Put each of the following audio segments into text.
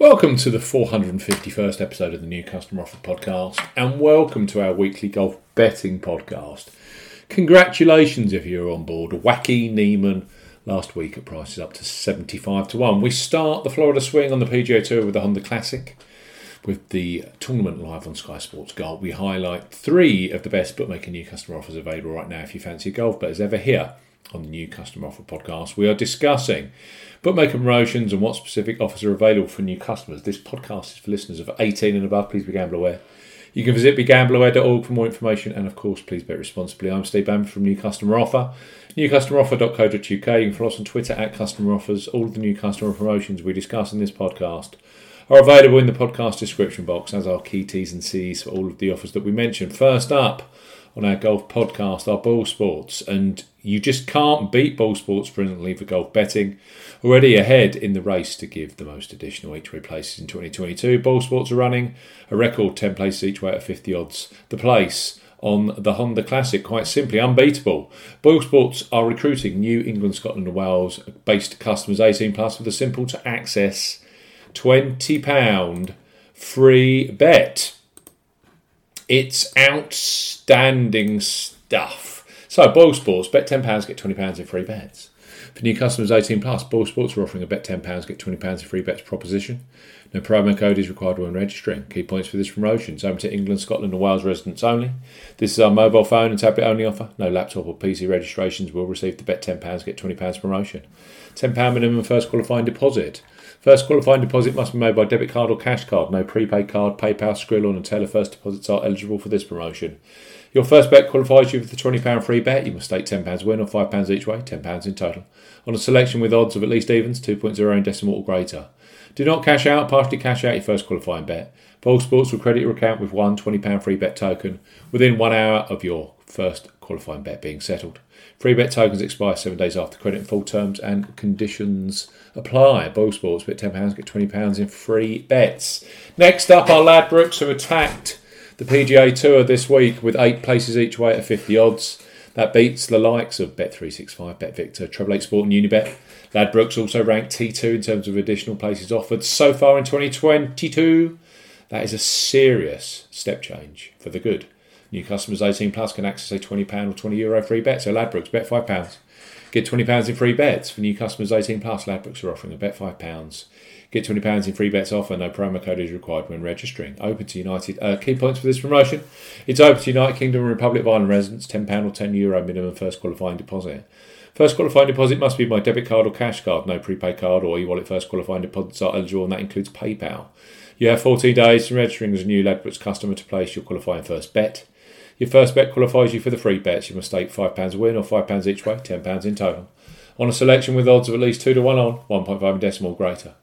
Welcome to the 451st episode of the New Customer Offer Podcast, and welcome to our weekly golf betting podcast. Congratulations if you're on board. Joaquin Niemann last week at prices up to 75 to 1. We start the Florida swing on the PGA Tour with the Honda Classic. With the tournament live on Sky Sports Golf, we highlight three of the best bookmaker new customer offers available right now if you fancy a golf bet as ever here on the new customer offer podcast. We are discussing bookmaker promotions and what specific offers are available for new customers. This podcast is for listeners of 18 and above. Please be gamble aware. You can visit begambleaware.org for more information and, of course, please bet responsibly. I'm Steve Bamford from New Customer Offer. NewCustomeroffer.co.uk. You can follow us on Twitter at Customer Offers. All of the new customer promotions we discuss in this podcast are available in the podcast description box, as are key T's and C's for all of the offers that we mentioned. First up on our golf podcast are Boyle Sports, and you just can't beat Boyle Sports brilliantly for golf betting. Already ahead in the race to give the most additional each way places in 2022, ball sports are running a record 10 places each way at 50 odds. The place on the Honda Classic, quite simply unbeatable. Boyle Sports are recruiting New England, Scotland, and Wales based customers 18 plus with a simple to access £20 free bet. It's outstanding stuff. So, Boyle Sports, bet £10, get £20 in free bets. For new customers 18 plus, Boyle Sports are offering a bet £10, get £20 in free bets proposition. No promo code is required when registering. Key points for this promotion is open to England, Scotland, and Wales residents only. This is our mobile phone and tablet only offer. No laptop or PC registrations will receive the bet £10, get £20 promotion. £10 minimum first qualifying deposit. First qualifying deposit must be made by debit card or cash card. No prepaid card, PayPal, Skrill, or Neteller first deposits are eligible for this promotion. Your first bet qualifies you for the £20 free bet. You must stake £10 win or £5 each way, £10 in total, on a selection with odds of at least evens, 2.0 in decimal or greater. Do not cash out, partially cash out your first qualifying bet. Boyle Sports will credit your account with one £20 free bet token within one hour of your first qualifying bet being settled. Free bet tokens expire seven days after credit full terms and conditions apply. Boyle Sports, bet £10, get £20 in free bets. Next up, our Ladbrokes who attacked the PGA Tour this week with eight places each way at 50 odds. That beats the likes of Bet365, BetVictor, Treble 8 Sport, and Unibet. Ladbrokes also ranked T2 in terms of additional places offered so far in 2022. That is a serious step change for the good. New customers 18 plus can access a £20 or €20 Euro free bet. So Ladbrokes, bet £5. Get £20 in free bets. For new customers 18 plus, Ladbrokes are offering a bet £5. Get £20 in free bets offer. No promo code is required when registering. Open to United. Uh, key points for this promotion. It's open to United Kingdom and Republic of Ireland residents. £10 or €10 Euro minimum first qualifying deposit. First qualifying deposit must be by debit card or cash card. No prepaid card or e-wallet first qualifying deposits are eligible and that includes PayPal. You have 14 days from registering as a new Ladbrokes customer to place your qualifying first bet. Your first bet qualifies you for the free bets. You must stake £5 a win or £5 each way, £10 in total. On a selection with odds of at least 2 to 1 on, 1.5 decimal greater.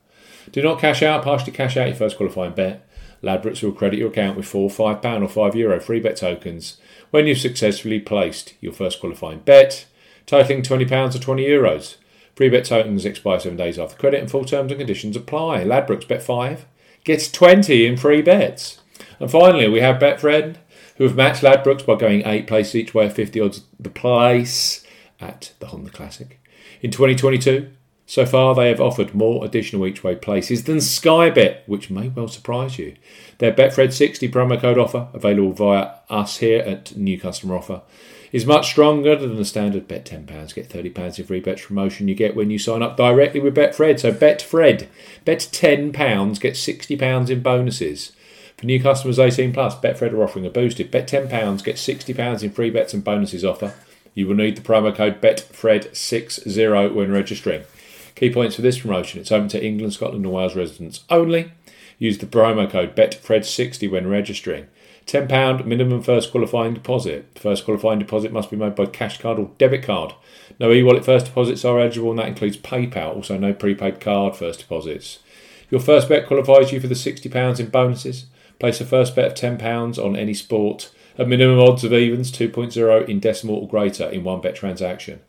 Do not cash out, partially cash out your first qualifying bet. Ladbrokes will credit your account with four £5 or €5 Euro free bet tokens when you've successfully placed your first qualifying bet, totaling £20 or 20 Euros. Free bet tokens expire seven days after credit and full terms and conditions apply. Ladbrokes bet 5 gets 20 in free bets. And finally, we have Betfred who have matched Ladbrokes by going eight places each way at 50 odds the place at the Honda Classic. In 2022, so far they have offered more additional each way places than Skybet, which may well surprise you. Their Betfred 60 promo code offer, available via us here at New Customer Offer, is much stronger than the standard bet £10, get £30 in free bets promotion you get when you sign up directly with Betfred. So Betfred, bet £10, get £60 in bonuses. For new customers 18 plus, Betfred are offering a boosted bet £10, get £60 in free bets and bonuses offer. You will need the promo code BETFRED60 when registering. Key points for this promotion it's open to England, Scotland, and Wales residents only. Use the promo code BETFRED60 when registering. £10 minimum first qualifying deposit. First qualifying deposit must be made by cash card or debit card. No e wallet first deposits are eligible, and that includes PayPal. Also, no prepaid card first deposits. Your first bet qualifies you for the £60 in bonuses. Place a first bet of £10 on any sport at minimum odds of evens 2.0 in decimal or greater in one bet transaction.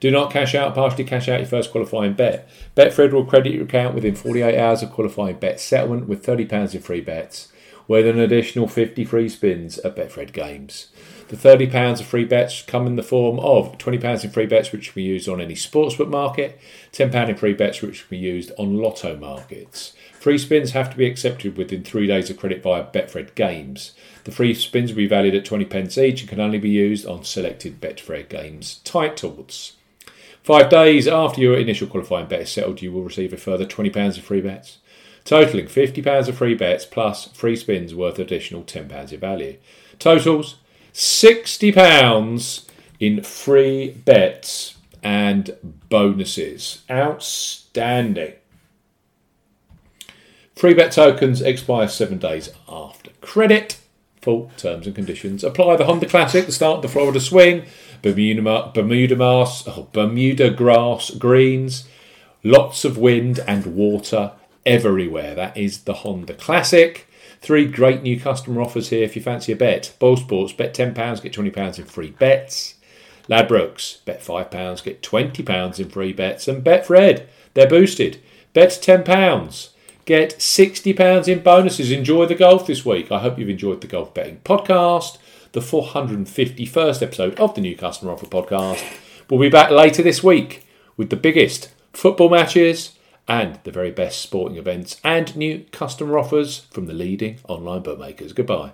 Do not cash out, partially cash out your first qualifying bet. Betfred will credit your account within 48 hours of qualifying bet settlement with £30 in free bets, with an additional 50 free spins at Betfred games. The £30 of free bets come in the form of £20 in free bets, which can be used on any sportsbook market, £10 in free bets, which can be used on lotto markets. Free spins have to be accepted within three days of credit via Betfred Games. The free spins will be valued at 20 pence each and can only be used on selected Betfred Games titles. Five days after your initial qualifying bet is settled, you will receive a further £20 of free bets, totaling £50 of free bets plus free spins worth additional £10 in value. Totals £60 in free bets and bonuses. Outstanding. Free bet tokens expire seven days after credit. Full terms and conditions apply. The Honda Classic, the start of the Florida Swing, Bermuda, Bermuda Mars, oh, Bermuda grass greens, lots of wind and water everywhere. That is the Honda Classic. Three great new customer offers here if you fancy a bet. Boyle Sports, bet £10, get £20 in free bets. Ladbrokes, bet £5, get £20 in free bets. And Betfred, they're boosted. Bet £10, get £60 in bonuses. Enjoy the golf this week. I hope you've enjoyed the Golf Betting Podcast, the 451st episode of the New Customer Offer Podcast. We'll be back later this week with the biggest football matches and the very best sporting events and new customer offers from the leading online bookmakers. Goodbye.